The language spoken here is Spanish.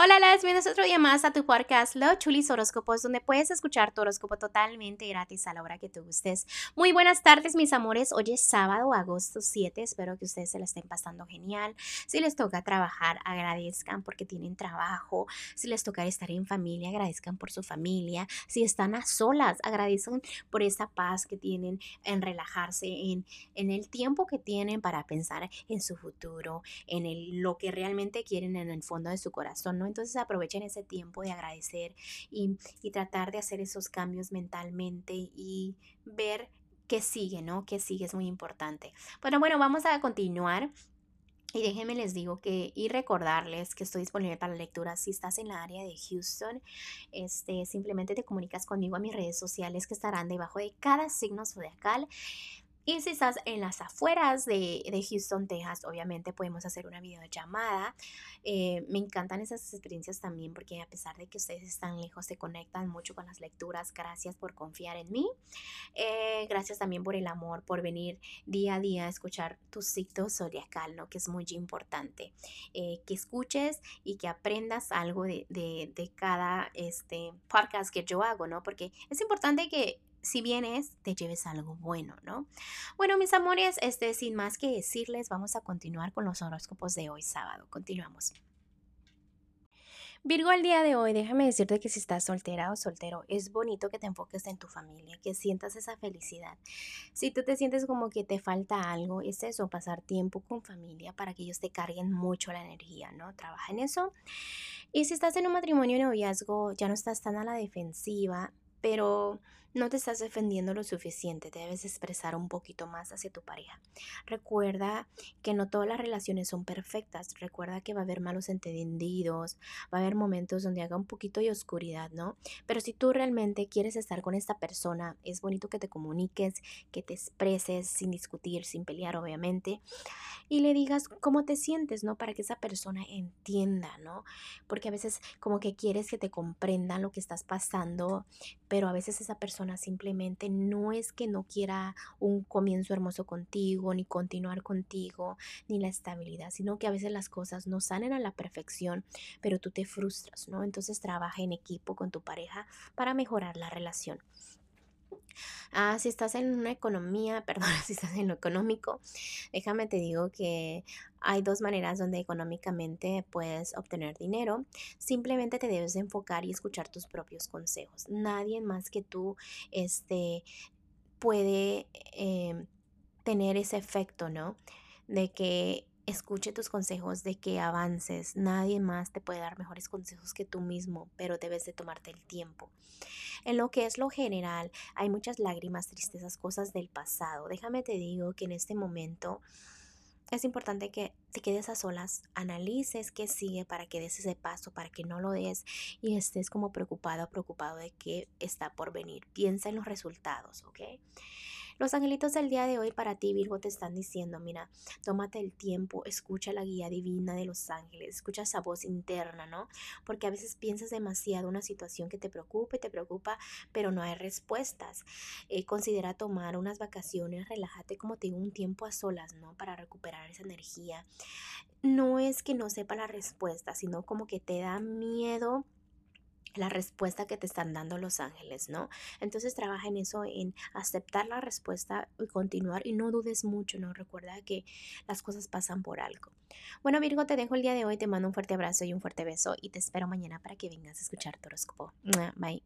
Hola, las bienvenidos otro día más a tu podcast Los Chulis Horóscopos, donde puedes escuchar tu horóscopo totalmente gratis a la hora que tú gustes. Muy buenas tardes, mis amores. Hoy es sábado, agosto 7. Espero que ustedes se la estén pasando genial. Si les toca trabajar, agradezcan porque tienen trabajo. Si les toca estar en familia, agradezcan por su familia. Si están a solas, agradezcan por esa paz que tienen en relajarse, en, en el tiempo que tienen para pensar en su futuro, en el, lo que realmente quieren en el fondo de su corazón, ¿no? Entonces aprovechen ese tiempo de agradecer y, tratar de hacer esos cambios mentalmente y ver qué sigue, ¿no? Qué sigue es muy importante. Bueno, bueno, vamos a continuar. Y déjenme les digo que y recordarles que estoy disponible para lectura si estás en la área de Houston. Este, simplemente te comunicas conmigo a mis redes sociales que estarán debajo de cada signo zodiacal. Y si estás en las afueras de, Houston, Texas, obviamente podemos hacer una videollamada. Eh, me encantan esas experiencias también porque a pesar de que ustedes están lejos, se conectan mucho con las lecturas. Gracias por confiar en mí. Eh, gracias también por el amor, por venir día a día a escuchar tu ciclo zodiacal, ¿no? que es muy importante. Eh, que escuches y que aprendas algo de, de, de cada este, podcast que yo hago, ¿no? Porque es importante que si vienes, te lleves algo bueno, ¿no? Bueno, mis amores, este, sin más que decirles, vamos a continuar con los horóscopos de hoy sábado. Continuamos. Virgo, el día de hoy, déjame decirte que si estás soltera o soltero, es bonito que te enfoques en tu familia, que sientas esa felicidad. Si tú te sientes como que te falta algo, es eso, pasar tiempo con familia para que ellos te carguen mucho la energía, ¿no? Trabaja en eso. Y si estás en un matrimonio o noviazgo, ya no estás tan a la defensiva, pero no te estás defendiendo lo suficiente, debes expresar un poquito más hacia tu pareja. Recuerda que no todas las relaciones son perfectas, recuerda que va a haber malos entendidos, va a haber momentos donde haga un poquito de oscuridad, ¿no? Pero si tú realmente quieres estar con esta persona, es bonito que te comuniques, que te expreses sin discutir, sin pelear, obviamente, y le digas cómo te sientes, ¿no? Para que esa persona entienda, ¿no? Porque a veces como que quieres que te comprendan lo que estás pasando, pero a veces esa persona simplemente no es que no quiera un comienzo hermoso contigo, ni continuar contigo, ni la estabilidad, sino que a veces las cosas no salen a la perfección, pero tú te frustras, ¿no? Entonces trabaja en equipo con tu pareja para mejorar la relación. Ah, si estás en una economía, perdón, si estás en lo económico, déjame te digo que hay dos maneras donde económicamente puedes obtener dinero. Simplemente te debes enfocar y escuchar tus propios consejos. Nadie más que tú este, puede eh, tener ese efecto, ¿no? De que escuche tus consejos de que avances. Nadie más te puede dar mejores consejos que tú mismo, pero debes de tomarte el tiempo. En lo que es lo general, hay muchas lágrimas, tristezas, cosas del pasado. Déjame te digo que en este momento es importante que te quedes a solas, analices qué sigue para que des ese paso, para que no lo des y estés como preocupado preocupado de qué está por venir. Piensa en los resultados, ¿ok? Los angelitos del día de hoy para ti, Virgo, te están diciendo, mira, tómate el tiempo, escucha la guía divina de los ángeles, escucha esa voz interna, ¿no? Porque a veces piensas demasiado una situación que te preocupa y te preocupa, pero no hay respuestas. Eh, considera tomar unas vacaciones, relájate, como te digo, un tiempo a solas, ¿no? Para recuperar esa energía. No es que no sepa la respuesta, sino como que te da miedo la respuesta que te están dando los ángeles, ¿no? Entonces trabaja en eso, en aceptar la respuesta y continuar y no dudes mucho, ¿no? Recuerda que las cosas pasan por algo. Bueno, Virgo, te dejo el día de hoy, te mando un fuerte abrazo y un fuerte beso y te espero mañana para que vengas a escuchar tu horóscopo. Bye.